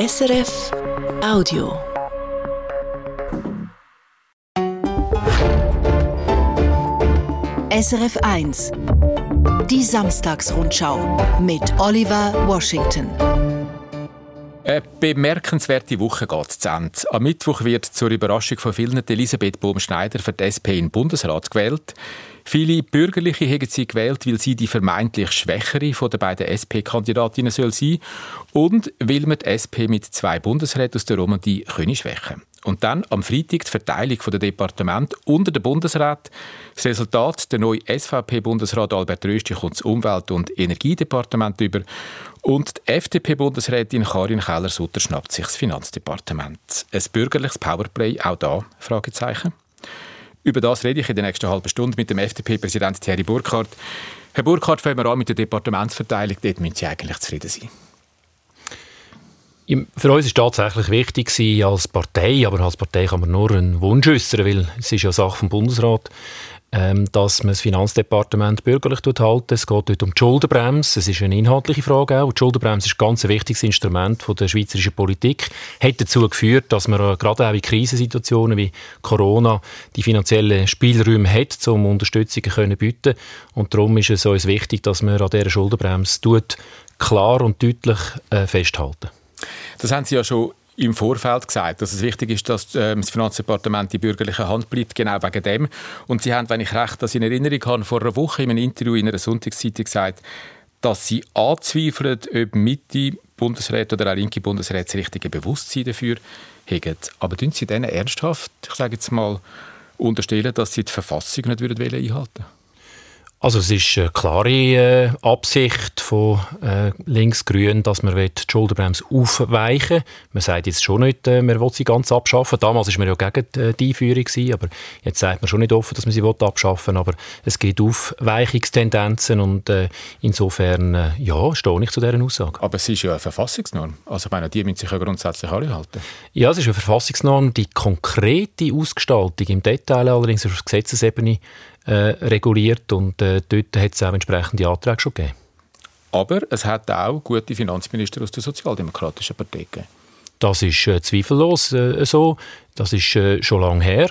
SRF Audio. SRF 1 Die Samstagsrundschau mit Oliver Washington. Eine bemerkenswerte Woche geht zu Ende. Am Mittwoch wird zur Überraschung von vielen Elisabeth Bohm-Schneider für die SP in den Bundesrat gewählt. Viele Bürgerliche haben sie gewählt, weil sie die vermeintlich schwächere von den beiden SP-Kandidatinnen soll sein und weil man die SP mit zwei Bundesräten aus der Romandie können schwächen und dann am Freitag die Verteilung der Departement unter den Bundesrat. Das Resultat, der neue SVP-Bundesrat Albert Rösti kommt das Umwelt- und Energiedepartement über und die FDP-Bundesrätin Karin Keller-Sutter schnappt sich das Finanzdepartement. Ein bürgerliches Powerplay, auch da? Fragezeichen. Über das rede ich in der nächsten halben Stunde mit dem FDP-Präsident Thierry Burkhardt. Herr Burkhardt, fangen wir an mit der Departementsverteilung. Dort müssen Sie eigentlich zufrieden sein. Für uns war tatsächlich wichtig als Partei, aber als Partei kann man nur einen Wunsch äußern, weil es ist ja Sache vom Bundesrat, ähm, dass man das Finanzdepartement bürgerlich halten. Es geht dort um die Schuldenbremse. Es ist eine inhaltliche Frage auch. Die Schuldenbremse ist ein ganz wichtiges Instrument von der schweizerischen Politik. Hat dazu geführt, dass man gerade auch in Krisensituationen wie Corona die finanziellen Spielräume hat, um Unterstützung zu bieten. Und darum ist es uns wichtig, dass man an dieser Schuldenbremse tut, klar und deutlich äh, festhalten. Das haben Sie ja schon im Vorfeld gesagt, dass es wichtig ist, dass äh, das Finanzdepartement in bürgerlicher Hand bleibt, genau wegen dem. Und Sie haben, wenn ich recht das in Erinnerung habe, vor einer Woche in einem Interview in einer Sonntagszeitung gesagt, dass Sie anzweifeln, ob Mitte Bundesräte oder auch linke Bundesräte das richtige Bewusstsein dafür haben. Aber tun Sie denen ernsthaft, ich sage jetzt mal, unterstellen, dass Sie die Verfassung nicht einhalten würden? Also es ist eine klare äh, Absicht von äh, Linksgrün, dass man die Schuldenbremse aufweichen will. Man sagt jetzt schon nicht, äh, man will sie ganz abschaffen. Damals war man ja gegen die, die Einführung, gewesen, aber jetzt sagt man schon nicht offen, dass man sie abschaffen will. Aber es gibt Aufweichungstendenzen und äh, insofern äh, ja, stehe ich zu dieser Aussage. Aber es ist ja eine Verfassungsnorm. Also ich meine, die müssen sich ja grundsätzlich alle halten. Ja, es ist eine Verfassungsnorm. Die konkrete Ausgestaltung im Detail allerdings auf Gesetzesebene äh, reguliert und äh, dort hat es auch entsprechende Anträge schon gegeben. Aber es hat auch gute Finanzminister aus der Sozialdemokratischen Partei gegeben. Das ist äh, zweifellos äh, so. Das ist äh, schon lange her.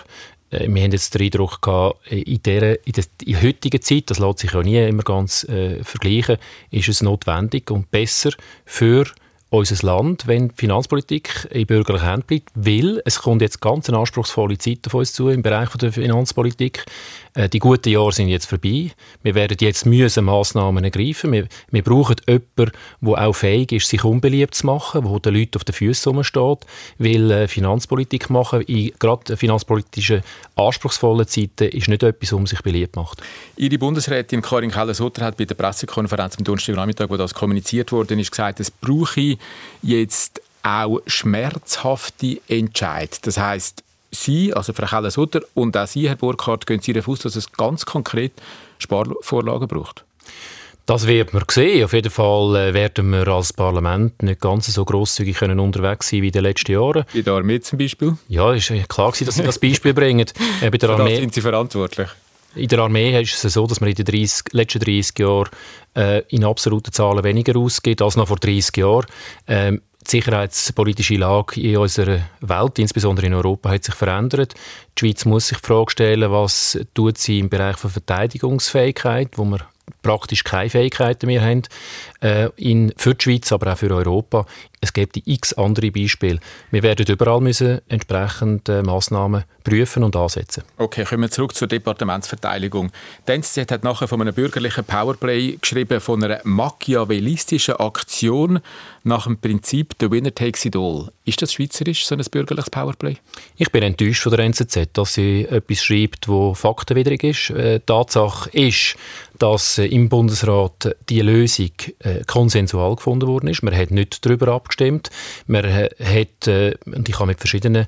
Wir haben jetzt den Eindruck gehabt, in der, in der, in der heutigen Zeit, das lässt sich ja nie immer ganz äh, vergleichen, ist es notwendig und besser für unser Land, wenn die Finanzpolitik in bürgerlichen Händen bleibt, weil es kommt jetzt ganz eine anspruchsvolle Zeit auf uns zu im Bereich der Finanzpolitik. Äh, die guten Jahre sind jetzt vorbei. Wir werden jetzt müssen Massnahmen ergreifen. Wir, wir brauchen jemanden, der auch fähig ist, sich unbeliebt zu machen, der den Leuten auf den Füßen steht, weil äh, Finanzpolitik machen, in gerade finanzpolitischen anspruchsvollen Zeiten, ist nicht etwas, um sich beliebt macht. Ihre Bundesrätin Karin Keller-Sutter hat bei der Pressekonferenz am Donnerstagnachmittag, wo das kommuniziert wurde, ist gesagt, es brauche jetzt auch schmerzhafte Entscheid. Das heißt, Sie, also Frau Keller-Sutter und auch Sie, Herr Burkhardt, gehen Sie davon aus, dass es ganz konkret Sparvorlagen braucht? Das wird man sehen. Auf jeden Fall äh, werden wir als Parlament nicht ganz so grosszügig können unterwegs sein wie in den letzten Jahren. Bei der Armee zum Beispiel? Ja, ist klar dass Sie das Beispiel bringen. Bei der Armee sind Sie verantwortlich. In der Armee ist es so, dass man in den 30, letzten 30 Jahren äh, in absoluten Zahlen weniger ausgibt als noch vor 30 Jahren. Ähm, die sicherheitspolitische Lage in unserer Welt, insbesondere in Europa, hat sich verändert. Die Schweiz muss sich die Frage stellen, was tut sie im Bereich von Verteidigungsfähigkeit, wo wir praktisch keine Fähigkeiten mehr haben, äh, in, für die Schweiz, aber auch für Europa. Es gibt x andere Beispiele. Wir werden überall müssen entsprechend äh, Massnahmen prüfen und ansetzen. Okay, kommen wir zurück zur Departementsverteidigung. Die NZZ hat nachher von einem bürgerlichen Powerplay geschrieben, von einer machiavellistischen Aktion nach dem Prinzip «The winner takes it all». Ist das schweizerisch, so ein bürgerliches Powerplay? Ich bin enttäuscht von der NZZ, dass sie etwas schreibt, wo faktenwidrig ist. Äh, Tatsache ist, dass äh, im Bundesrat die Lösung äh, konsensual gefunden worden ist. Man hat nicht darüber abgestimmt. Man hat, und ich habe mit verschiedenen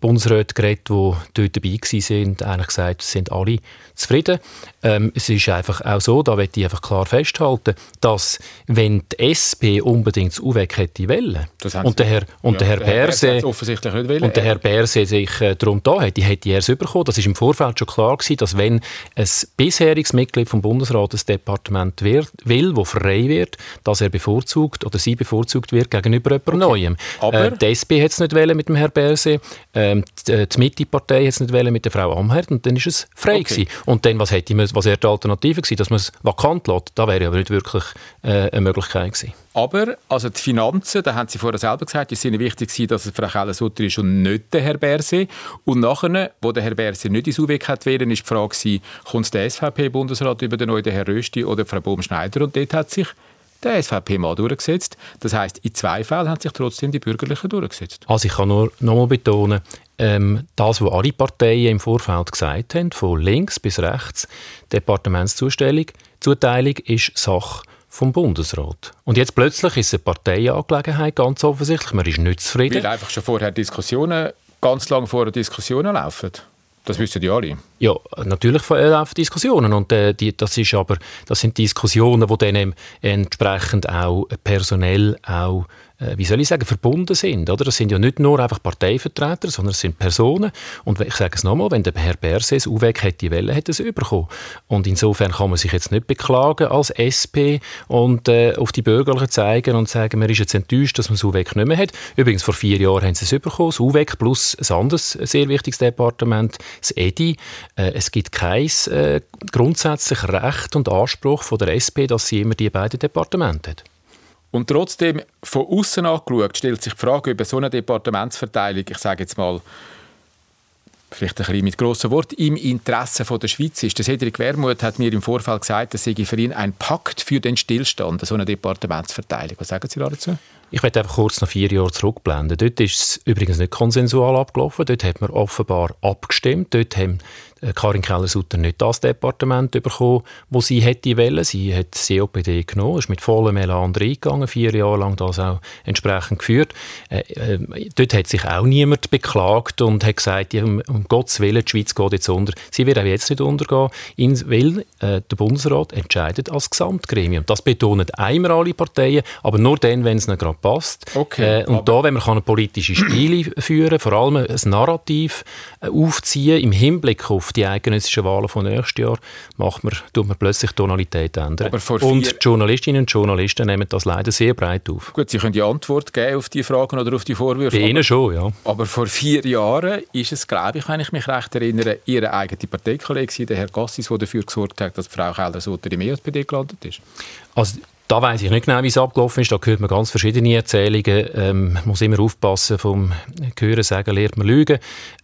Bundesräten geredet, die dort dabei waren, eigentlich gesagt, sind alle zufrieden. Ähm, es ist einfach auch so, da möchte ich einfach klar festhalten, dass wenn die SP unbedingt das UWEG hätte wollen. Und der Herr, und ja, der Herr Berse, offensichtlich nicht wollen. Und der Herr Berse sich äh, darum da hätte, hätte er es bekommen. Das ist im Vorfeld schon klar gewesen, dass wenn ein bisheriges Mitglied vom Bundesrat das Departement wird, will, wo frei wird, dass er bevorzugt oder sie bevorzugt wird gegenüber jemand okay. Neuem. Aber äh, die SP hat es nicht wollen mit dem Herrn Berse, ähm, die, äh, die Mitte-Partei es nicht wollen mit der Frau Amherd und dann ist es frei okay. gewesen. Und dann, was hätte man, was wäre die Alternative gewesen, dass man es vakant lässt? Da wäre aber nicht wirklich äh, eine Möglichkeit gewesen. Aber also die Finanzen, da haben Sie vorher selber gesagt, die sind wichtig gewesen, dass es Frau Keller-Sutter ist und nicht der Herr Berse. Und nachher, wo der Herr Berse nicht ins UWEG hat wählen, ist die Frage gewesen, kommt der SVP-Bundesrat über den neuen Herrn Rösti oder Frau Baumschneider? Und dort hat sich der SVP mal durchgesetzt. Das heißt, in zwei Fällen haben sich trotzdem die Bürgerlichen durchgesetzt. Also ich kann nur noch mal betonen, ähm, das, was alle Parteien im Vorfeld gesagt haben, von links bis rechts, Departementszuteilung, Zuteilung ist Sache vom Bundesrat. Und jetzt plötzlich ist es eine Parteiangelegenheit, ganz offensichtlich. Man ist nicht zufrieden. Weil einfach schon vorher Diskussionen, ganz lange vorher Diskussionen laufen. Das wissen die alle. Ja, natürlich laufen Diskussionen und äh, die, das ist aber das sind Diskussionen, die dann entsprechend auch personell auch äh, wie soll ich sagen, verbunden sind. Oder? Das sind ja nicht nur einfach Parteivertreter, sondern es sind Personen. Und ich sage es nochmal, wenn der Herr Berses UWEG hätte wollen, hätte er es bekommen. Und insofern kann man sich jetzt nicht beklagen als SP und äh, auf die Bürgerlichen zeigen und sagen, man ist jetzt enttäuscht, dass man das UWEG nicht mehr hat. Übrigens, vor vier Jahren haben sie es bekommen, das UWEG plus ein anderes sehr wichtiges Departement, das EDI. Äh, es gibt kein äh, grundsätzliches Recht und Anspruch von der SP, dass sie immer die beiden Departemente hat. Und trotzdem, von außen angeschaut, stellt sich die Frage über so eine Departementsverteilung, ich sage jetzt mal, vielleicht ein bisschen mit grossen Worten, im Interesse der Schweiz ist. Der Cedric Wermuth hat mir im Vorfeld gesagt, das sei für ihn ein Pakt für den Stillstand, so eine Departementsverteilung. Was sagen Sie dazu? Ich werde einfach kurz noch vier Jahre zurückblenden. Dort ist es übrigens nicht konsensual abgelaufen. Dort hat man offenbar abgestimmt. Dort haben Karin Keller-Sutter nicht das Departement bekommen, wo sie hätte wollen. Sie hat COPD genommen, ist mit vollem Elan reingegangen, vier Jahre lang das auch entsprechend geführt. Äh, äh, dort hat sich auch niemand beklagt und hat gesagt, um, um Gottes Willen, die Schweiz geht jetzt unter. Sie wird auch jetzt nicht untergehen, weil äh, der Bundesrat entscheidet als Gesamtgremium. Das betonen einmal alle Parteien, aber nur dann, wenn es ihnen gerade passt. Okay, äh, und da, wenn man politische Spiele führen vor allem ein Narrativ äh, aufziehen im Hinblick auf die eidgenössischen Wahlen von nächstes Jahr, macht man, tut man plötzlich Tonalität ändern. und die Journalistinnen und Journalisten nehmen das leider sehr breit auf. Gut, Sie können die Antwort geben auf die Fragen oder auf die Vorwürfe. Bei Ihnen schon, ja. Aber vor vier Jahren ist es, glaube ich, wenn ich mich recht erinnere, Ihre eigene Parteikollegin, der Herr Gassis, der dafür gesorgt hat, dass Frau Keller-Sutter im ESPD gelandet ist. Also da weiß ich nicht genau, wie es abgelaufen ist. Da hört man ganz verschiedene Erzählungen. Ähm, man muss immer aufpassen, vom Hören sagen lernt man lügen.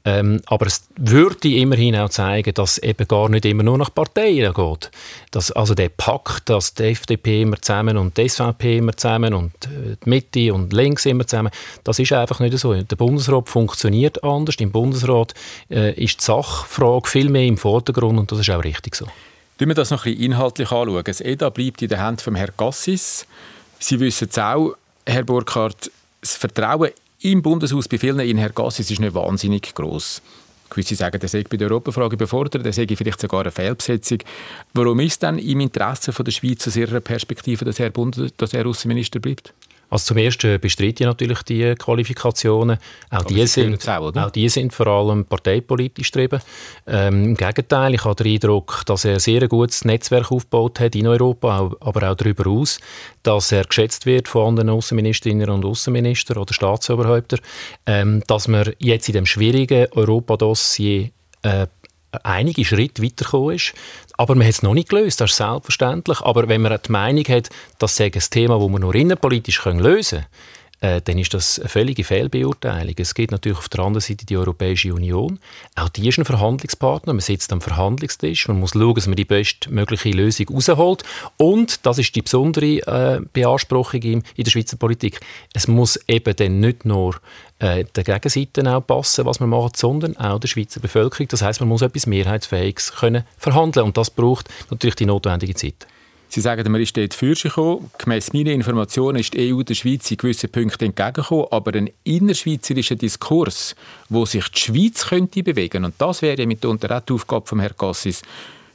Ähm, aber es würde immerhin auch zeigen, dass es eben gar nicht immer nur nach Parteien geht. Dass, also der Pakt, dass die FDP immer zusammen und die SVP immer zusammen und äh, die Mitte und links immer zusammen, das ist einfach nicht so. Der Bundesrat funktioniert anders. Im Bundesrat äh, ist die Sachfrage viel mehr im Vordergrund und das ist auch richtig so. Schauen wir das noch ein bisschen inhaltlich anschauen. Das EDA bleibt in der Hand von Herrn Gassis. Sie wissen es auch, Herr Burkhardt, das Vertrauen im Bundeshaus bei vielen in Herrn Gassis ist nicht wahnsinnig groß. Gewisse sagen, der sei bei der Europafrage überfordert, der sei vielleicht sogar eine Fehlbesetzung. Warum ist dann im Interesse der Schweiz aus Ihrer Perspektive, dass er, Bund dass er Außenminister bleibt? Also zum Ersten bestreite ich natürlich die Qualifikationen. Auch die, sind, auch, auch die sind vor allem parteipolitisch getrieben. Ähm, Im Gegenteil, ich habe den Eindruck, dass er sehr ein gutes Netzwerk aufgebaut hat in Europa, aber auch darüber hinaus, dass er geschätzt wird von anderen Außenministerinnen und Außenministern oder Staatsoberhäuptern, ähm, dass man jetzt in dem schwierigen Europadossier äh, einige Schritte weitergekommen ist. Aber man hat es noch nicht gelöst, das ist selbstverständlich. Aber wenn man die Meinung hat, das sei ein Thema, das man nur innenpolitisch lösen kann, äh, dann ist das eine völlige Fehlbeurteilung. Es gibt natürlich auf der anderen Seite die Europäische Union. Auch die ist ein Verhandlungspartner. Man sitzt am Verhandlungstisch. Man muss schauen, dass man die bestmögliche Lösung rausholt. Und, das ist die besondere äh, Beanspruchung in, in der Schweizer Politik, es muss eben dann nicht nur äh, der Gegenseite auch passen, was man macht, sondern auch der Schweizer Bevölkerung. Das heißt, man muss etwas Mehrheitsfähiges können verhandeln und das braucht natürlich die notwendige Zeit. Sie sagen, man ist dort für sich gekommen. Gemäss meinen Informationen ist die EU der Schweiz in gewissen Punkten entgegengekommen, aber ein innerschweizerischer Diskurs, wo sich die Schweiz könnte bewegen, und das wäre mitunter auch die Aufgabe von Herrn Cassis,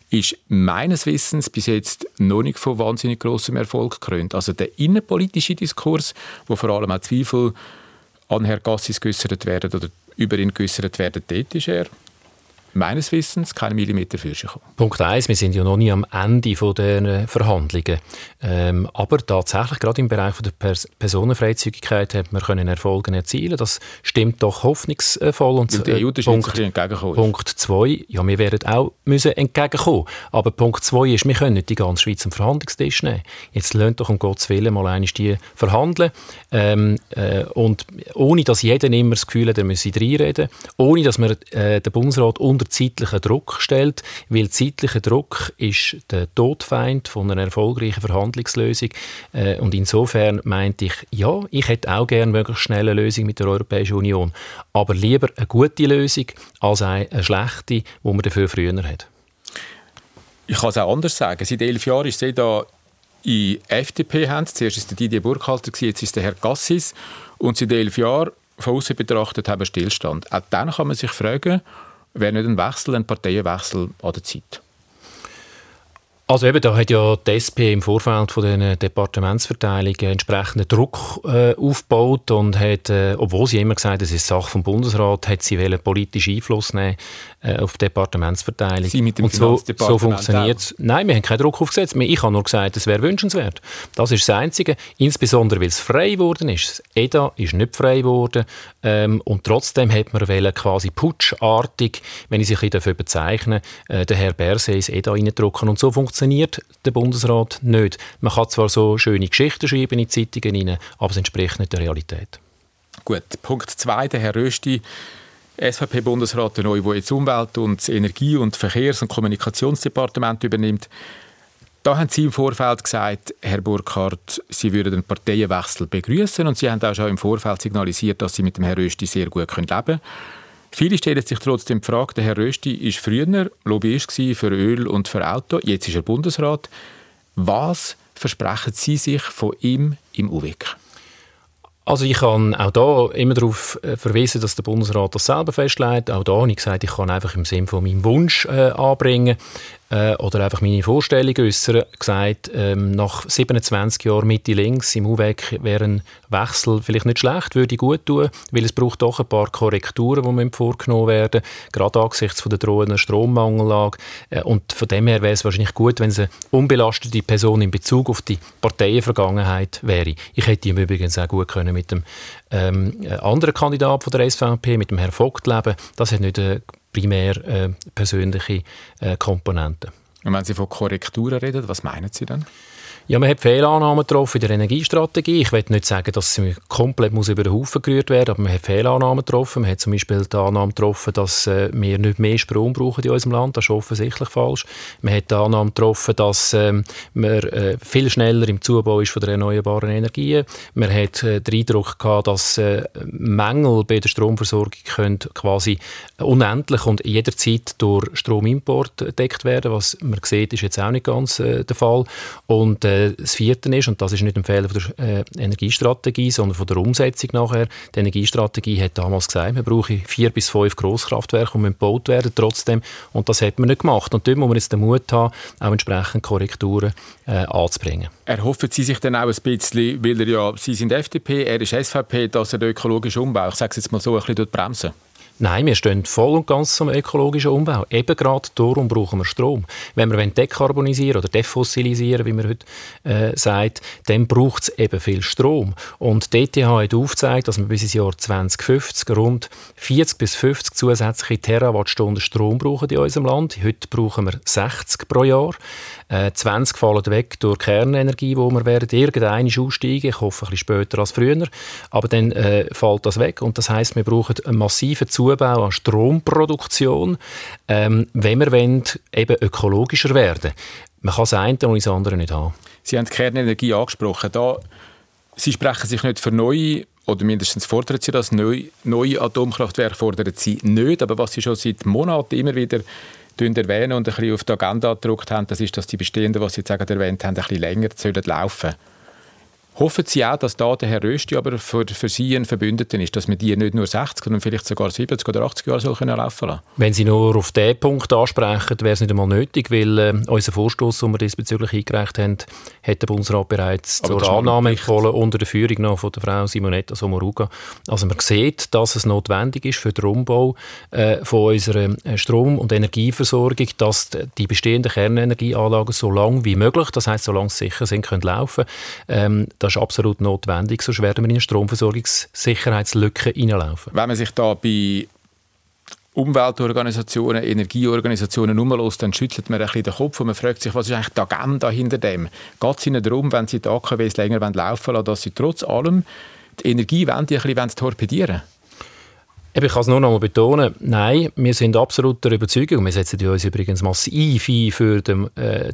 ist meines Wissens bis jetzt noch nicht von wahnsinnig großem Erfolg gekrönt. Also der innenpolitische Diskurs, wo vor allem auch Zweifel an Herrn Gassis geäußert werden oder über ihn geäußert werden, dort ist er meines Wissens keinen Millimeter für sich gekommen. Punkt eins: Wir sind ja noch nie am Ende von der Verhandlungen. Ähm, aber tatsächlich, gerade im Bereich der Pers Personenfreizügigkeit, hat man können Erfolge erzielen Das stimmt doch hoffnungsvoll. Und, Weil die EU der Punkt, entgegenkommen Punkt zwei, ja, wir werden auch müssen entgegenkommen. Aber Punkt zwei ist, wir können nicht die ganze Schweiz am Verhandlungstisch nehmen. Jetzt lernt doch um Gottes Willen mal einmal die verhandeln. Ähm, äh, und ohne, dass jeder immer das Gefühl hat, er müsse reinreden. Ohne, dass man äh, den Bundesrat unter zeitlichen Druck stellt, weil zeitlicher Druck ist der Todfeind von einer erfolgreichen Verhandlungslösung. Äh, und insofern meinte ich, ja, ich hätte auch gerne möglichst schnell eine Lösung mit der Europäischen Union, aber lieber eine gute Lösung als eine schlechte, die man dafür früher hat. Ich kann es auch anders sagen. Seit elf Jahren ist sie da in FDP haben. Zuerst war es Didier Burkhalter, jetzt ist der Herr Gassis. Und seit elf Jahren, von außen betrachtet, haben wir Stillstand. Auch dann kann man sich fragen, wäre nicht ein Wechsel, ein Parteienwechsel an der Zeit? Also eben, da hat ja die SP im Vorfeld von den Departementsverteilungen entsprechenden Druck äh, aufgebaut und hat, äh, obwohl sie immer gesagt hat, es ist Sache vom Bundesrat, hat sie politischen Einfluss nehmen äh, auf die Departementsverteilung. Sie mit dem und so, so funktioniert es. Nein, wir haben keinen Druck aufgesetzt. Ich habe nur gesagt, es wäre wünschenswert. Das ist das Einzige. Insbesondere, weil es frei geworden ist. Das EDA ist nicht frei geworden. Ähm, und trotzdem hat man quasi putschartig, wenn ich sich dafür bezeichne, äh, den Herr Berse ins EDA reindrücken. Und so funktioniert der Bundesrat nicht. Man kann zwar so schöne Geschichten schreiben in die Zeitungen, rein, aber es entspricht nicht der Realität. Gut, Punkt 2, der Herr Rösti SVP-Bundesrat neu, der jetzt Umwelt- und Energie- und Verkehrs- und Kommunikationsdepartement übernimmt. Da haben Sie im Vorfeld gesagt, Herr Burkhardt, Sie würden den Parteienwechsel begrüßen und Sie haben auch schon im Vorfeld signalisiert, dass Sie mit dem Herrn Rösti sehr gut leben können. Viele stellen sich trotzdem die Frage, der Herr Rösti war früher Lobbyist für Öl und für Auto, jetzt ist er Bundesrat. Was versprechen Sie sich von ihm im UWIC? Also ich kann auch da immer darauf äh, verweisen, dass der Bundesrat das selber festlegt. Auch da habe ich gesagt, ich kann einfach im Sinne von meinem Wunsch äh, anbringen äh, oder einfach meine Vorstellung äußern. Gesagt, ähm, nach 27 Jahren Mitte links im UWEC wäre ein Wechsel vielleicht nicht schlecht, würde gut tun, weil es braucht doch ein paar Korrekturen, die vorgenommen werden, gerade angesichts von der drohenden Strommangellage. Äh, und von dem her wäre es wahrscheinlich gut, wenn es eine unbelastete Person in Bezug auf die Parteienvergangenheit wäre. Ich hätte ihm übrigens auch gut können mit dem ähm, anderen Kandidat von der SVP, mit dem Herrn Vogt leben. Das hat nicht eine primär äh, persönliche äh, Komponente. Und wenn Sie von Korrekturen reden, was meinen Sie dann? Ja, man hat Fehlannahmen getroffen in der Energiestrategie. Ich will nicht sagen, dass sie komplett muss über den Haufen gerührt werden aber man hat Fehlannahmen getroffen. Man hat zum Beispiel die Annahme getroffen, dass äh, wir nicht mehr Strom brauchen in unserem Land. Das ist offensichtlich falsch. Man hat die Annahme getroffen, dass ähm, man äh, viel schneller im Zubau ist von der erneuerbaren Energien. Man hat äh, den Eindruck gehabt, dass Mängel bei der Stromversorgung können quasi unendlich und jederzeit durch Stromimport gedeckt werden. Was man sieht, ist jetzt auch nicht ganz der Fall. Und das vierte ist, und das ist nicht ein Fehler von der äh, Energiestrategie, sondern von der Umsetzung nachher. Die Energiestrategie hat damals gesagt, man brauche vier bis fünf Grosskraftwerke, die gebaut werden trotzdem. Und das hat man nicht gemacht. Und dort muss man jetzt den Mut haben, auch entsprechend Korrekturen äh, anzubringen. Erhoffen Sie sich dann auch ein bisschen, weil er ja, Sie sind FDP, er ist SVP, dass er den ökologischen Umbau, ich sage es jetzt mal so, ein bisschen bremsen Nein, wir stehen voll und ganz zum ökologischen Umbau. Eben gerade darum brauchen wir Strom. Wenn wir dekarbonisieren oder defossilisieren, wie man heute äh, sagt, dann braucht es eben viel Strom. Und die ETH hat aufgezeigt, dass wir bis ins Jahr 2050 rund 40 bis 50 zusätzliche Terawattstunden Strom brauchen in unserem Land. Heute brauchen wir 60 pro Jahr. Äh, 20 fallen weg durch Kernenergie, wo wir werden irgendeine aussteigen. Ich hoffe, ein bisschen später als früher. Aber dann äh, fällt das weg. Und das heißt, wir brauchen einen massiven Zubau an Stromproduktion, ähm, wenn wir wollen, eben ökologischer werden Man kann das eine und das andere nicht haben. Sie haben die Kernenergie angesprochen. Da, Sie sprechen sich nicht für neue oder mindestens fordern Sie das, neue, neue Atomkraftwerke fordern Sie nicht, aber was Sie schon seit Monaten immer wieder erwähnen und ein bisschen auf die Agenda gedruckt haben, das ist, dass die bestehenden, was Sie jetzt erwähnt haben, ein bisschen länger sollen laufen Hoffen Sie auch, dass da der Herr Rösti aber für, für Sie ein Verbündeter ist, dass wir die nicht nur 60, sondern vielleicht sogar 70 oder 80 Jahre so können laufen lassen Wenn Sie nur auf diesen Punkt ansprechen, wäre es nicht einmal nötig, weil äh, unser Vorstoß, den wir diesbezüglich eingereicht haben, hat der Bundesrat bereits aber zur Annahme empfohlen, unter der Führung noch von der Frau Simonetta Sommaruga. Also man sieht, dass es notwendig ist für den Umbau äh, von unserer äh, Strom- und Energieversorgung, dass die bestehenden Kernenergieanlagen so lange wie möglich, das heißt, solange sie sicher sind, können laufen. Ähm, das ist absolut notwendig, sonst werden wir in eine Stromversorgungssicherheitslücke hineinlaufen. Wenn man sich da bei Umweltorganisationen, Energieorganisationen umlässt, dann schüttelt man ein bisschen den Kopf und man fragt sich, was ist eigentlich die Agenda hinter dem? Geht es ihnen darum, wenn sie die AKWs länger laufen lassen, dass sie trotz allem die Energiewende ein bisschen torpedieren ich kann es nur noch mal betonen, nein, wir sind absolut der Überzeugung, wir setzen uns übrigens massiv ein für den, äh,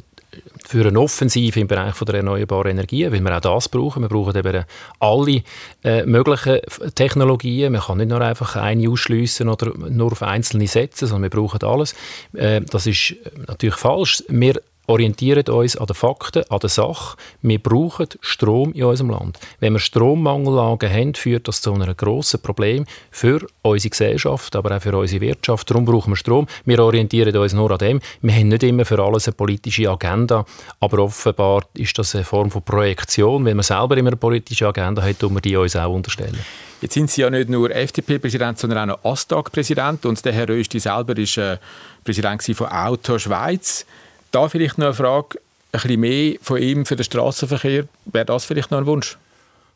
für eine Offensive im Bereich der erneuerbaren Energien, weil wir auch das brauchen. Wir brauchen eben alle äh, möglichen Technologien. Man kann nicht nur einfach eine ausschliessen oder nur auf einzelne setzen, sondern wir brauchen alles. Äh, das ist natürlich falsch. Wir orientieren uns an den Fakten, an der Sache. Wir brauchen Strom in unserem Land. Wenn wir Strommangellagen haben, führt das zu einem grossen Problem für unsere Gesellschaft, aber auch für unsere Wirtschaft. Darum brauchen wir Strom. Wir orientieren uns nur an dem. Wir haben nicht immer für alles eine politische Agenda, aber offenbar ist das eine Form von Projektion. Wenn man selber immer eine politische Agenda hat, tun wir die uns auch unterstellen. Jetzt sind Sie ja nicht nur FDP-Präsident, sondern auch noch ASTAG-Präsident und der Herr Rösti selber ist äh, Präsident von Auto Schweiz. Da vielleicht noch eine Frage, ein bisschen mehr von ihm für den Straßenverkehr. Wäre das vielleicht noch ein Wunsch?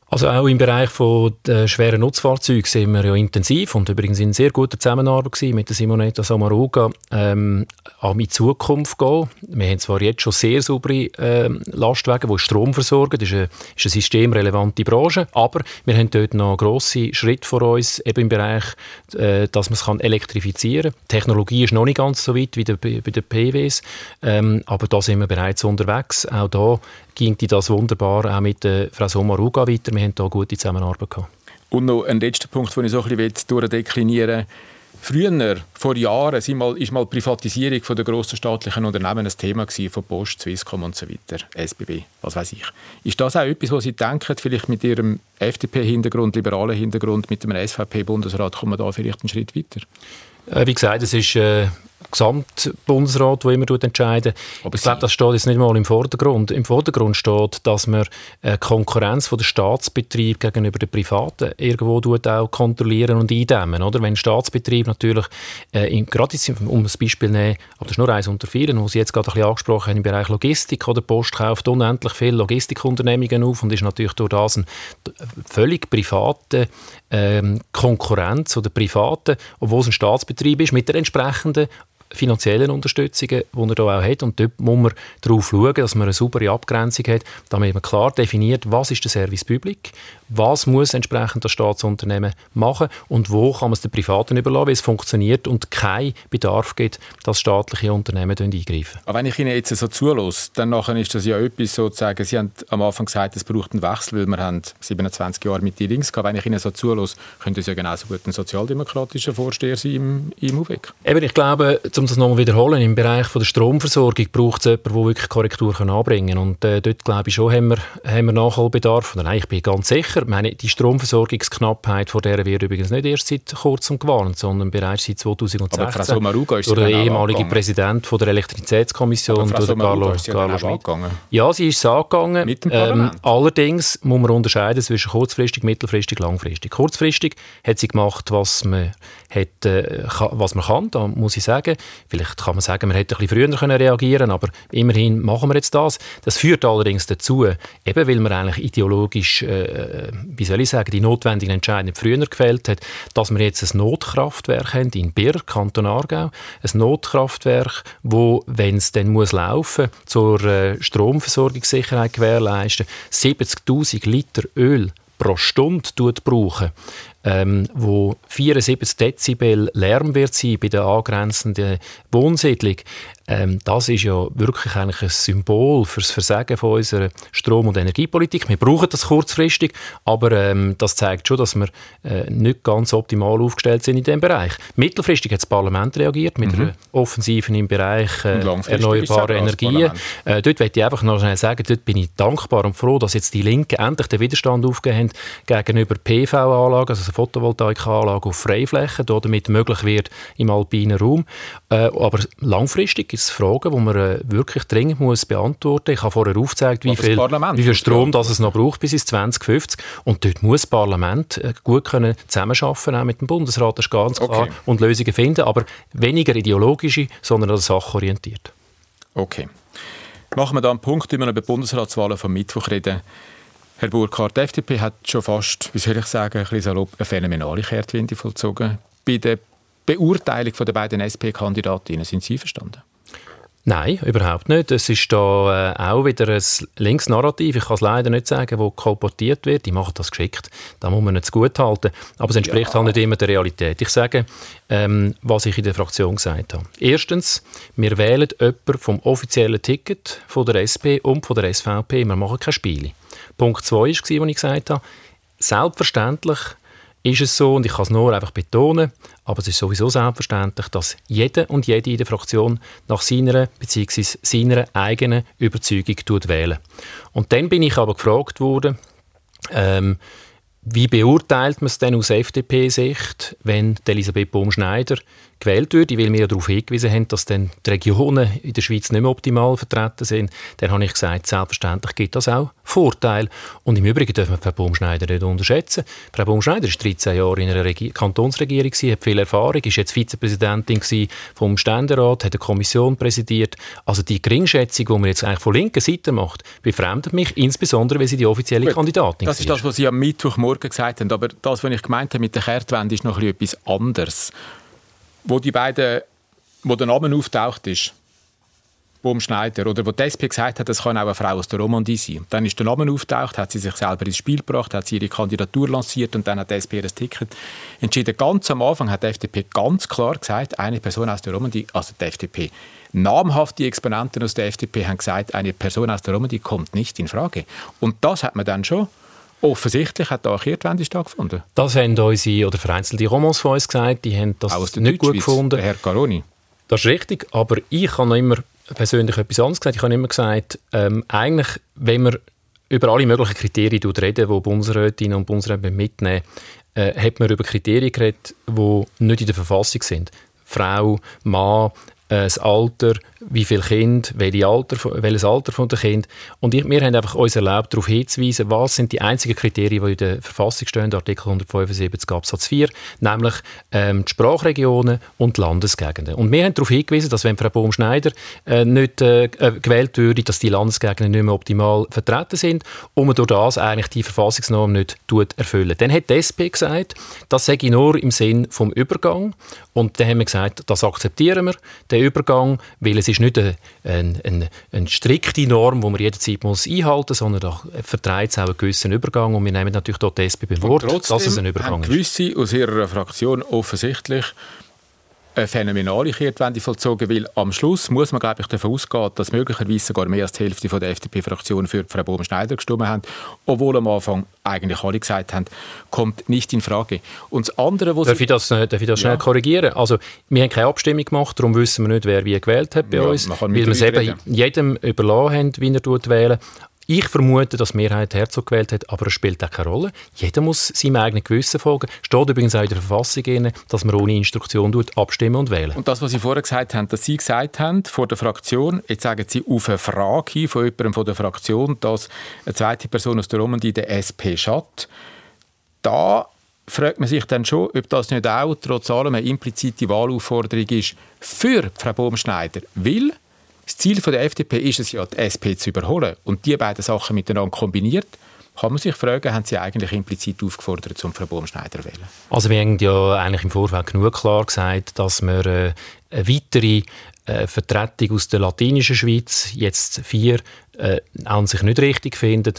Also auch im Bereich der schweren Nutzfahrzeuge sind wir ja intensiv und übrigens in sehr guter Zusammenarbeit mit der Simonetta Samaruga ähm, auch in Zukunft gehen. Wir haben zwar jetzt schon sehr saubere ähm, Lastwagen, die Strom versorgen, das ist eine, ist eine systemrelevante Branche, aber wir haben dort noch grosse Schritte vor uns, eben im Bereich, äh, dass man es kann elektrifizieren kann. Die Technologie ist noch nicht ganz so weit wie der, bei den PWs, ähm, aber da sind wir bereits unterwegs. Auch da ging das wunderbar auch mit der Frau Sommaruga weiter. Wir haben hier gute Zusammenarbeit gehabt. Und noch ein letzter Punkt, den ich so ein bisschen durchdeklinieren will. Früher, vor Jahren, ist mal, ist mal Privatisierung von der grossen staatlichen Unternehmen ein Thema gewesen, von Post, Swisscom und so weiter, SBB, was weiß ich. Ist das auch etwas, was Sie denken, vielleicht mit Ihrem FDP-Hintergrund, liberalen Hintergrund, mit dem SVP-Bundesrat, kommen wir da vielleicht einen Schritt weiter? Äh, wie gesagt, es ist äh, Gesamtbundesrat, der immer entscheidet. ich glaube, das steht jetzt nicht mal im Vordergrund. Im Vordergrund steht, dass man äh, Konkurrenz von der Staatsbetrieb gegenüber den Privaten irgendwo auch kontrollieren und eindämmen. Oder? Wenn Staatsbetrieb natürlich, äh, gerade um das Beispiel zu nehmen, aber das ist nur eins unter vielen, wo Sie jetzt gerade ein bisschen angesprochen haben, im Bereich Logistik, oder Post kauft unendlich viele Logistikunternehmungen auf und ist natürlich durch das ein völlig private ähm, Konkurrenz oder private, obwohl es ein Staatsbetrieb ist, mit der entsprechenden finanziellen Unterstützungen, die er hier auch hat. Und dort muss man darauf schauen, dass man eine saubere Abgrenzung hat, damit man klar definiert, was ist der Service Public, was muss entsprechend das Staatsunternehmen machen und wo kann man es den Privaten überlassen, wie es funktioniert und kein Bedarf gibt, dass staatliche Unternehmen eingreifen. Aber wenn ich Ihnen jetzt so zulasse, dann nachher ist das ja etwas sozusagen, Sie haben am Anfang gesagt, es braucht einen Wechsel, weil wir haben 27 Jahre mit die Links gehabt. Wenn ich Ihnen so zulasse, könnte es ja genauso gut ein sozialdemokratischer Vorsteher sein im, im UWEG. Eben, ich glaube, um das nochmal wiederholen, im Bereich von der Stromversorgung braucht es jemanden, der wirklich Korrektur anbringen kann. Und äh, dort, glaube ich, schon haben wir, haben wir Nachholbedarf. nein, ich bin ganz sicher, sicher. Meine, die Stromversorgungsknappheit, vor der wird übrigens nicht erst seit kurzem gewarnt, sondern bereits seit 2016. Aber Frau Sommaruga ist durch den ehemaligen Präsident von der Elektrizitätskommission, durch Carlo, Carlo Schmidt. Ja, sie ist es angegangen. Mit dem ähm, allerdings muss man unterscheiden zwischen kurzfristig, mittelfristig, langfristig. Kurzfristig hat sie gemacht, was man, hat, äh, was man kann, da muss ich sagen. Vielleicht kann man sagen, man hätte ein bisschen früher können reagieren aber immerhin machen wir jetzt das. Das führt allerdings dazu, eben weil man eigentlich ideologisch äh, wie soll ich sagen, die notwendigen Entscheidungen früher gefällt hat, dass wir jetzt ein Notkraftwerk haben in Bir, Kanton Aargau, ein Notkraftwerk, wo, wenn es dann muss laufen, zur äh, Stromversorgungssicherheit gewährleisten, 70'000 Liter Öl pro Stunde brauchen ähm, wo 74 Dezibel Lärm wird sein bei der angrenzenden Wohnsiedlung, ähm, das ist ja wirklich eigentlich ein Symbol für das Versagen von unserer Strom- und Energiepolitik. Wir brauchen das kurzfristig, aber ähm, das zeigt schon, dass wir äh, nicht ganz optimal aufgestellt sind in diesem Bereich. Mittelfristig hat das Parlament reagiert mit mhm. einer Offensiven im Bereich äh, erneuerbare Energien. Äh, dort möchte ich einfach noch schnell sagen, dort bin ich dankbar und froh, dass jetzt die Linken endlich den Widerstand aufgegeben haben gegenüber PV-Anlagen, also Photovoltaikanlagen auf Freiflächen, damit möglich wird im alpinen Raum. Äh, aber langfristig gibt es Fragen, die man äh, wirklich dringend muss beantworten muss. Ich habe vorher aufgezeigt, wie viel, wie viel Strom das es noch braucht bis ins 2050. Und dort muss das Parlament äh, gut können zusammenarbeiten auch mit dem Bundesrat, das ist ganz klar, okay. und Lösungen finden, aber weniger ideologische, sondern an sachorientiert. Okay. Machen wir da einen Punkt, wenn wir über Bundesratswahlen vom Mittwoch reden. Herr Burkhardt, die FDP hat schon fast, wie soll ich sagen, ein bisschen salopp eine phänomenale Kehrtwende vollzogen. Bei der Beurteilung der beiden SP-Kandidatinnen sind Sie verstanden? Nein, überhaupt nicht. Es ist da äh, auch wieder ein Linksnarrativ. Ich kann es leider nicht sagen, wo kolportiert wird. Die machen das geschickt. Da muss man nicht gut halten. Aber es entspricht ja. halt nicht immer der Realität. Ich sage, ähm, was ich in der Fraktion gesagt habe. Erstens, wir wählen jemanden vom offiziellen Ticket von der SP und von der SVP. Wir machen keine Spiele. Punkt zwei war, was ich gesagt habe. Selbstverständlich ist es so, und ich kann es nur einfach betonen, aber es ist sowieso selbstverständlich, dass jeder und jede in der Fraktion nach seiner bzw. seiner eigenen Überzeugung wählen. Und dann bin ich aber gefragt worden, ähm, wie beurteilt man es denn aus FDP-Sicht, wenn Elisabeth Baumschneider gewählt wird, weil wir ja darauf hingewiesen haben, dass dann die Regionen in der Schweiz nicht mehr optimal vertreten sind, dann habe ich gesagt, selbstverständlich gibt das auch Vorteile. Und im Übrigen dürfen wir Frau Baumschneider nicht unterschätzen. Frau Baumschneider war 13 Jahre in einer Regi Kantonsregierung, hat viel Erfahrung, ist jetzt Vizepräsidentin vom Ständerat, hat eine Kommission präsidiert. Also die Geringschätzung, die man jetzt eigentlich von linker Seite macht, befremdet mich, insbesondere, weil sie die offizielle Gut, Kandidatin Das ist das, was Sie am Mittwochmorgen gesagt haben. Aber das, was ich gemeint habe mit der Kehrtwende, ist noch etwas anderes wo die beiden, wo der Name auftaucht ist, Bohm Schneider, oder wo die SP gesagt hat, das kann auch eine Frau aus der Romandie sein. Dann ist der Name auftaucht, hat sie sich selber ins Spiel gebracht, hat sie ihre Kandidatur lanciert und dann hat die SP das Ticket entschieden. Ganz am Anfang hat die FDP ganz klar gesagt, eine Person aus der Romandie, also die FDP, namhafte Exponenten aus der FDP haben gesagt, eine Person aus der Romandie kommt nicht in Frage. Und das hat man dann schon Offensichtlich hat da eine Kehrtwende stattgefunden. Das haben unsere oder vereinzelte Romans von uns gesagt, die haben das nicht gut gefunden. Herr Caroni. Das ist richtig, aber ich habe noch immer persönlich etwas anderes gesagt. Ich habe immer gesagt, ähm, eigentlich, wenn man über alle möglichen Kriterien reden, die Bundesrätinnen und Bundesräte mitnehmen, äh, hat man über Kriterien geredet, die nicht in der Verfassung sind. Frau, Mann, äh, das Alter, wie viel Kind, welches Alter, welches Alter von der Kind. Und ich, wir haben einfach uns erlaubt, darauf hinzuweisen, was sind die einzigen Kriterien, die in der Verfassung stehen, Artikel 175 Absatz 4, nämlich ähm, die Sprachregionen und die Landesgegenden. Und wir haben darauf hingewiesen, dass wenn Frau Baum-Schneider äh, nicht äh, äh, gewählt würde, dass die Landesgegenden nicht mehr optimal vertreten sind und man durch das eigentlich die Verfassungsnorm nicht erfüllen. Dann hat die SP gesagt, das sage ich nur im Sinn vom Übergang und dann haben wir gesagt, das akzeptieren wir, den Übergang, weil es ist nicht eine, eine, eine strikte Norm, die man jederzeit muss einhalten muss, sondern da vertreibt es auch einen gewissen Übergang und wir nehmen natürlich dort die SP beim Wort, dass es ein Übergang ist. gewisse aus ihrer Fraktion offensichtlich eine phänomenale Kehrtwende vollzogen, weil am Schluss muss man, glaube ich, davon ausgehen, dass möglicherweise sogar mehr als die Hälfte der FDP-Fraktion für Frau Bohm-Schneider gestimmt hat, obwohl am Anfang eigentlich alle gesagt haben, kommt nicht in Frage. Und das andere, was darf, ich das, darf ich das schnell ja. korrigieren? Also, wir haben keine Abstimmung gemacht, darum wissen wir nicht, wer wie gewählt hat bei ja, uns, weil wir es eben jedem überlassen haben, wie er wählt. Ich vermute, dass die Mehrheit Herzog gewählt hat, aber es spielt auch keine Rolle. Jeder muss seinem eigenen Gewissen folgen. Steht übrigens auch in der Verfassung, dass man ohne Instruktion abstimmen und wählen. Und das, was Sie vorher gesagt haben, dass Sie gesagt haben vor der Fraktion, jetzt sagen Sie auf eine Frage hin von jemandem von der Fraktion, dass eine zweite Person aus der Romandie der SP schaut. Da fragt man sich dann schon, ob das nicht auch trotz allem eine implizite Wahlaufforderung ist für Frau Baumschneider. Weil das Ziel der FDP ist es ja, die SP zu überholen. Und die beiden Sachen miteinander kombiniert, kann man sich fragen, haben Sie eigentlich implizit aufgefordert, zum Frau Baumschneider zu wählen? Also wir haben ja eigentlich im Vorfeld genug klar gesagt, dass wir äh, eine weitere äh, Vertretung aus der latinischen Schweiz, jetzt vier, äh, an sich nicht richtig finden.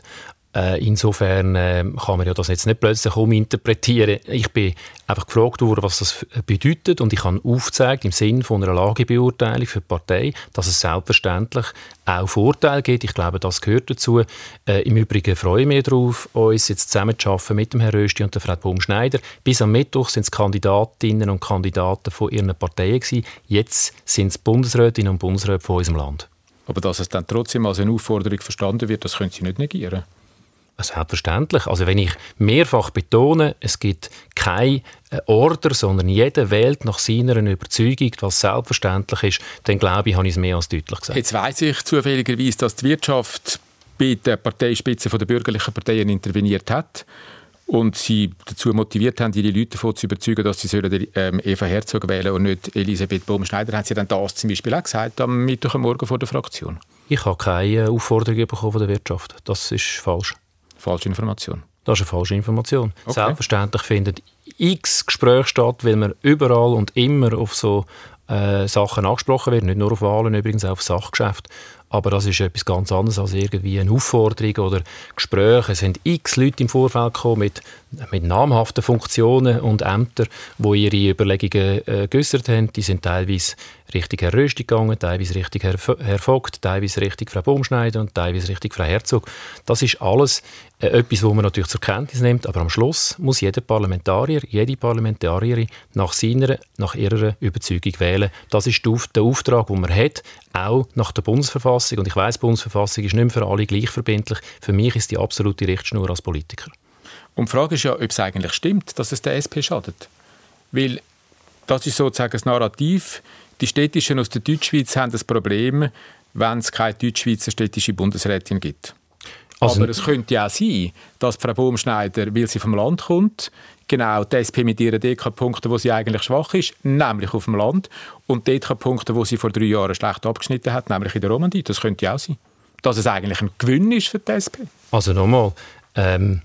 Äh, insofern äh, kann man ja das jetzt nicht plötzlich uminterpretieren. Ich bin einfach gefragt worden, was das bedeutet und ich habe aufgezeigt im Sinne von einer Lagebeurteilung für die Partei, dass es selbstverständlich auch Vorteile gibt. Ich glaube, das gehört dazu. Äh, Im Übrigen freue ich mich darauf, uns jetzt zusammen zu arbeiten mit dem Herrn Rösti und der Frau Baumschneider. Bis am Mittwoch sind es Kandidatinnen und Kandidaten von ihren Parteien gewesen. Jetzt sind es Bundesrätinnen und Bundesräte von unserem Land. Aber dass es dann trotzdem als eine Aufforderung verstanden wird, das können Sie nicht negieren. Selbstverständlich. Also wenn ich mehrfach betone, es gibt kein Order, sondern jeder wählt nach seiner Überzeugung, was selbstverständlich ist, dann glaube ich, habe ich es mehr als deutlich gesagt. Jetzt weiß ich zufälligerweise, dass die Wirtschaft bei der Parteispitze der bürgerlichen Parteien interveniert hat und sie dazu motiviert haben, ihre Leute davon zu überzeugen, dass sie sollen, ähm, Eva Herzog wählen und nicht Elisabeth Baumschneider, haben sie dann das zum Beispiel auch gesagt am Mittwochmorgen vor der Fraktion. Ich habe keine Aufforderung bekommen von der Wirtschaft. Das ist falsch. Falsche Information. Das ist eine falsche Information. Okay. Selbstverständlich finden x Gespräche statt, weil man überall und immer auf so äh, Sachen angesprochen wird, nicht nur auf Wahlen, übrigens auch auf Sachgeschäfte. Aber das ist etwas ganz anderes als irgendwie eine Aufforderung oder Gespräche. Es sind x Leute im Vorfeld gekommen mit, mit namhaften Funktionen und Ämtern, die ihre Überlegungen äh, geäußert haben. Die sind teilweise Richtung Herr Rösti gegangen, teilweise Richtung Herr, Herr Vogt, teilweise Richtung Frau Baumschneider und teilweise Richtung Frau Herzog. Das ist alles äh, etwas, was man natürlich zur Kenntnis nimmt, aber am Schluss muss jeder Parlamentarier, jede Parlamentarierin nach seiner, nach ihrer Überzeugung wählen. Das ist der Auftrag, den man hat, auch nach der Bundesverfassung. Und ich weiß, die Bundesverfassung ist nicht mehr für alle gleich verbindlich. Für mich ist die absolute Richtschnur als Politiker. Und die Frage ist ja, ob es eigentlich stimmt, dass es der SP schadet. Weil das ist sozusagen das Narrativ, die Städtischen aus der Deutschschweiz haben das Problem, wenn es keine Deutschschweizer städtische Bundesrätin gibt. Also, Aber es könnte ja auch sein, dass Frau Baumschneider, weil sie vom Land kommt, genau die SP mit ihren DK-Punkten, wo sie eigentlich schwach ist, nämlich auf dem Land, und DK-Punkte, wo sie vor drei Jahren schlecht abgeschnitten hat, nämlich in der Romandie. Das könnte ja auch sein. Dass es eigentlich ein Gewinn ist für die SP. Also nochmal, ähm,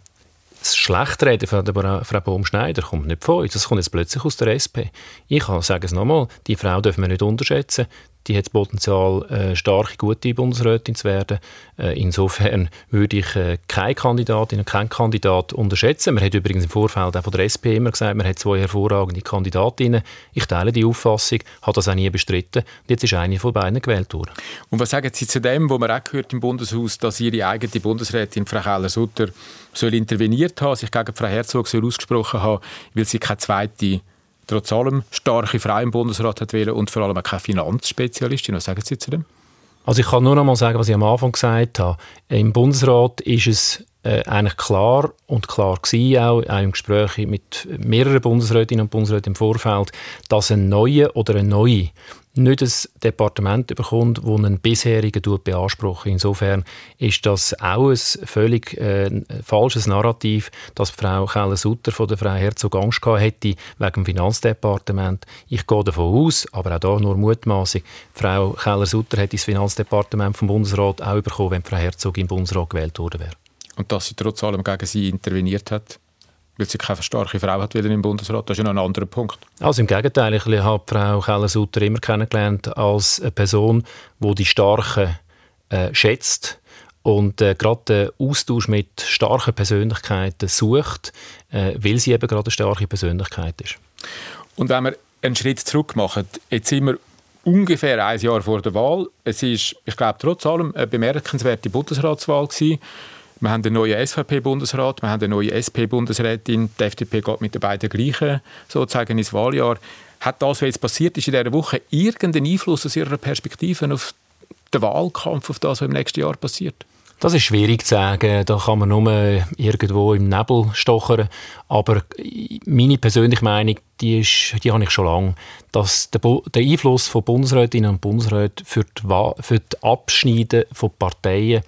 das Schlechtreden von der Frau Baumschneider kommt nicht uns, das kommt jetzt plötzlich aus der SP. Ich sage es nochmal, die Frau dürfen wir nicht unterschätzen die hat das Potenzial, äh, starke, gute Bundesrätin zu werden. Äh, insofern würde ich äh, keine Kandidatin und keinen Kandidat unterschätzen. Man hat übrigens im Vorfeld auch von der SP immer gesagt, man hat zwei hervorragende Kandidatinnen. Ich teile die Auffassung, habe das auch nie bestritten. Und jetzt ist eine von beiden gewählt worden. Und was sagen Sie zu dem, wo man auch gehört im Bundeshaus, dass Ihre eigene Bundesrätin Frau Keller-Sutter soll interveniert haben, sich gegen Frau Herzog soll ausgesprochen haben, weil sie keine zweite trotz allem starke Frau im Bundesrat hat wählen und vor allem auch keine Finanzspezialistin. Was sagen Sie zu dem? Also ich kann nur noch mal sagen, was ich am Anfang gesagt habe. Im Bundesrat ist es äh, eigentlich klar und klar gewesen, auch, auch im Gespräch mit mehreren Bundesrätinnen und Bundesräten im Vorfeld, dass ein neuer oder eine neue nicht ein Departement bekommt, das einen bisherigen beansprucht. Insofern ist das auch ein völlig äh, falsches Narrativ, dass Frau Keller-Sutter von der Frau Herzog Angst gehabt hätte wegen dem Finanzdepartement. Ich gehe davon aus, aber auch da nur mutmaßig, Frau Keller-Sutter hätte das Finanzdepartement vom Bundesrat auch bekommen, wenn Frau Herzog im Bundesrat gewählt worden wäre. Und dass sie trotz allem gegen sie interveniert hat? Weil sie keine starke Frau hat im Bundesrat. Das ist ja noch ein anderer Punkt. Also im Gegenteil, ich habe Frau Keller-Sutter immer kennengelernt als eine Person, die die Starken äh, schätzt und äh, gerade den Austausch mit starken Persönlichkeiten sucht, äh, weil sie eben gerade eine starke Persönlichkeit ist. Und wenn wir einen Schritt zurück machen, jetzt sind wir ungefähr ein Jahr vor der Wahl. Es ist, ich glaube, trotz allem eine bemerkenswerte Bundesratswahl gewesen. Wir haben einen neuen SVP-Bundesrat, wir haben eine neue SP-Bundesrätin, die FDP geht mit den beiden gleichen sozusagen ins Wahljahr. Hat das, was jetzt passiert ist in dieser Woche, irgendeinen Einfluss aus Ihrer Perspektive auf den Wahlkampf, auf das, was im nächsten Jahr passiert? Das ist schwierig zu sagen. Da kann man nur irgendwo im Nebel stochern. Aber meine persönliche Meinung, die, ist, die habe ich schon lange, dass der, der Einfluss von Bundesrätinnen und Bundesräten für die, für die Abschneiden von Parteien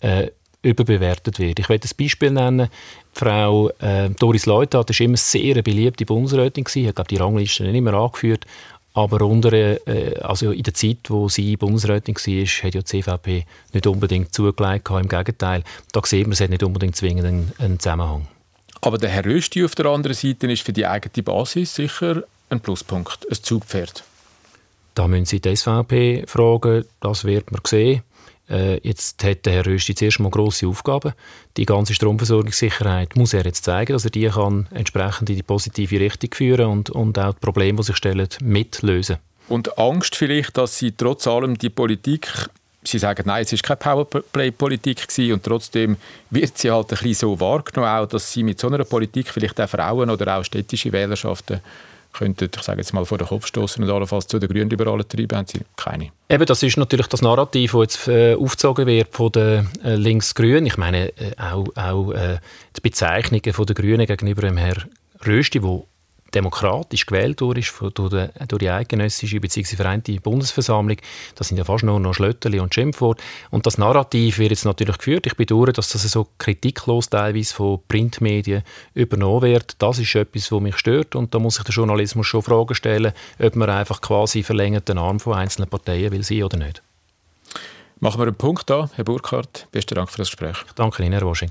äh, überbewertet wird. Ich werde ein Beispiel nennen. Frau äh, Doris Leuthard war immer sehr eine beliebte Bundesrätin. Ich habe die Rangliste nicht mehr angeführt. Aber unter, äh, also in der Zeit, wo sie Bundesrätin war, hat ja die CVP nicht unbedingt zugelegt. Im Gegenteil, da sieht man, es hat nicht unbedingt zwingend einen, einen Zusammenhang. Aber der Herr Rösti auf der anderen Seite ist für die eigene Basis sicher ein Pluspunkt, ein Zugpferd. Da müssen Sie die SVP fragen, das wird man sehen. Äh, jetzt hat der Herr Rösti zuerst mal grosse Aufgaben. Die ganze Stromversorgungssicherheit muss er jetzt zeigen, dass er die kann entsprechend in die positive Richtung führen und, und auch die Probleme, die sich stellen, mitlösen. Und Angst vielleicht, dass sie trotz allem die Politik Sie sagen, nein, es ist keine Powerplay-Politik und trotzdem wird sie halt ein bisschen so wahrgenommen, auch, dass sie mit so einer Politik vielleicht auch Frauen oder auch städtische Wählerschaften könnten, ich sage jetzt mal, vor den Kopf stoßen und allenfalls zu den Grünliberalen treiben, haben sie keine. Eben, das ist natürlich das Narrativ, das jetzt äh, aufgezogen wird von den äh, Links-Grünen. Ich meine, äh, auch, auch äh, die Bezeichnungen den Grünen gegenüber dem Herrn Rösti, der demokratisch gewählt wurde durch, die, durch die eidgenössische bzw. vereinte Bundesversammlung. Das sind ja fast nur noch Schlötterli und Schimpfwort. Und das Narrativ wird jetzt natürlich geführt. Ich bedauere, dass das so kritiklos teilweise von Printmedien übernommen wird. Das ist etwas, was mich stört und da muss sich der Journalismus schon Fragen stellen, ob man einfach quasi verlängerten Arm von einzelnen Parteien will sein oder nicht. Machen wir einen Punkt da, Herr Burkhardt. Besten Dank für das Gespräch. Danke Ihnen, Herr Wasching.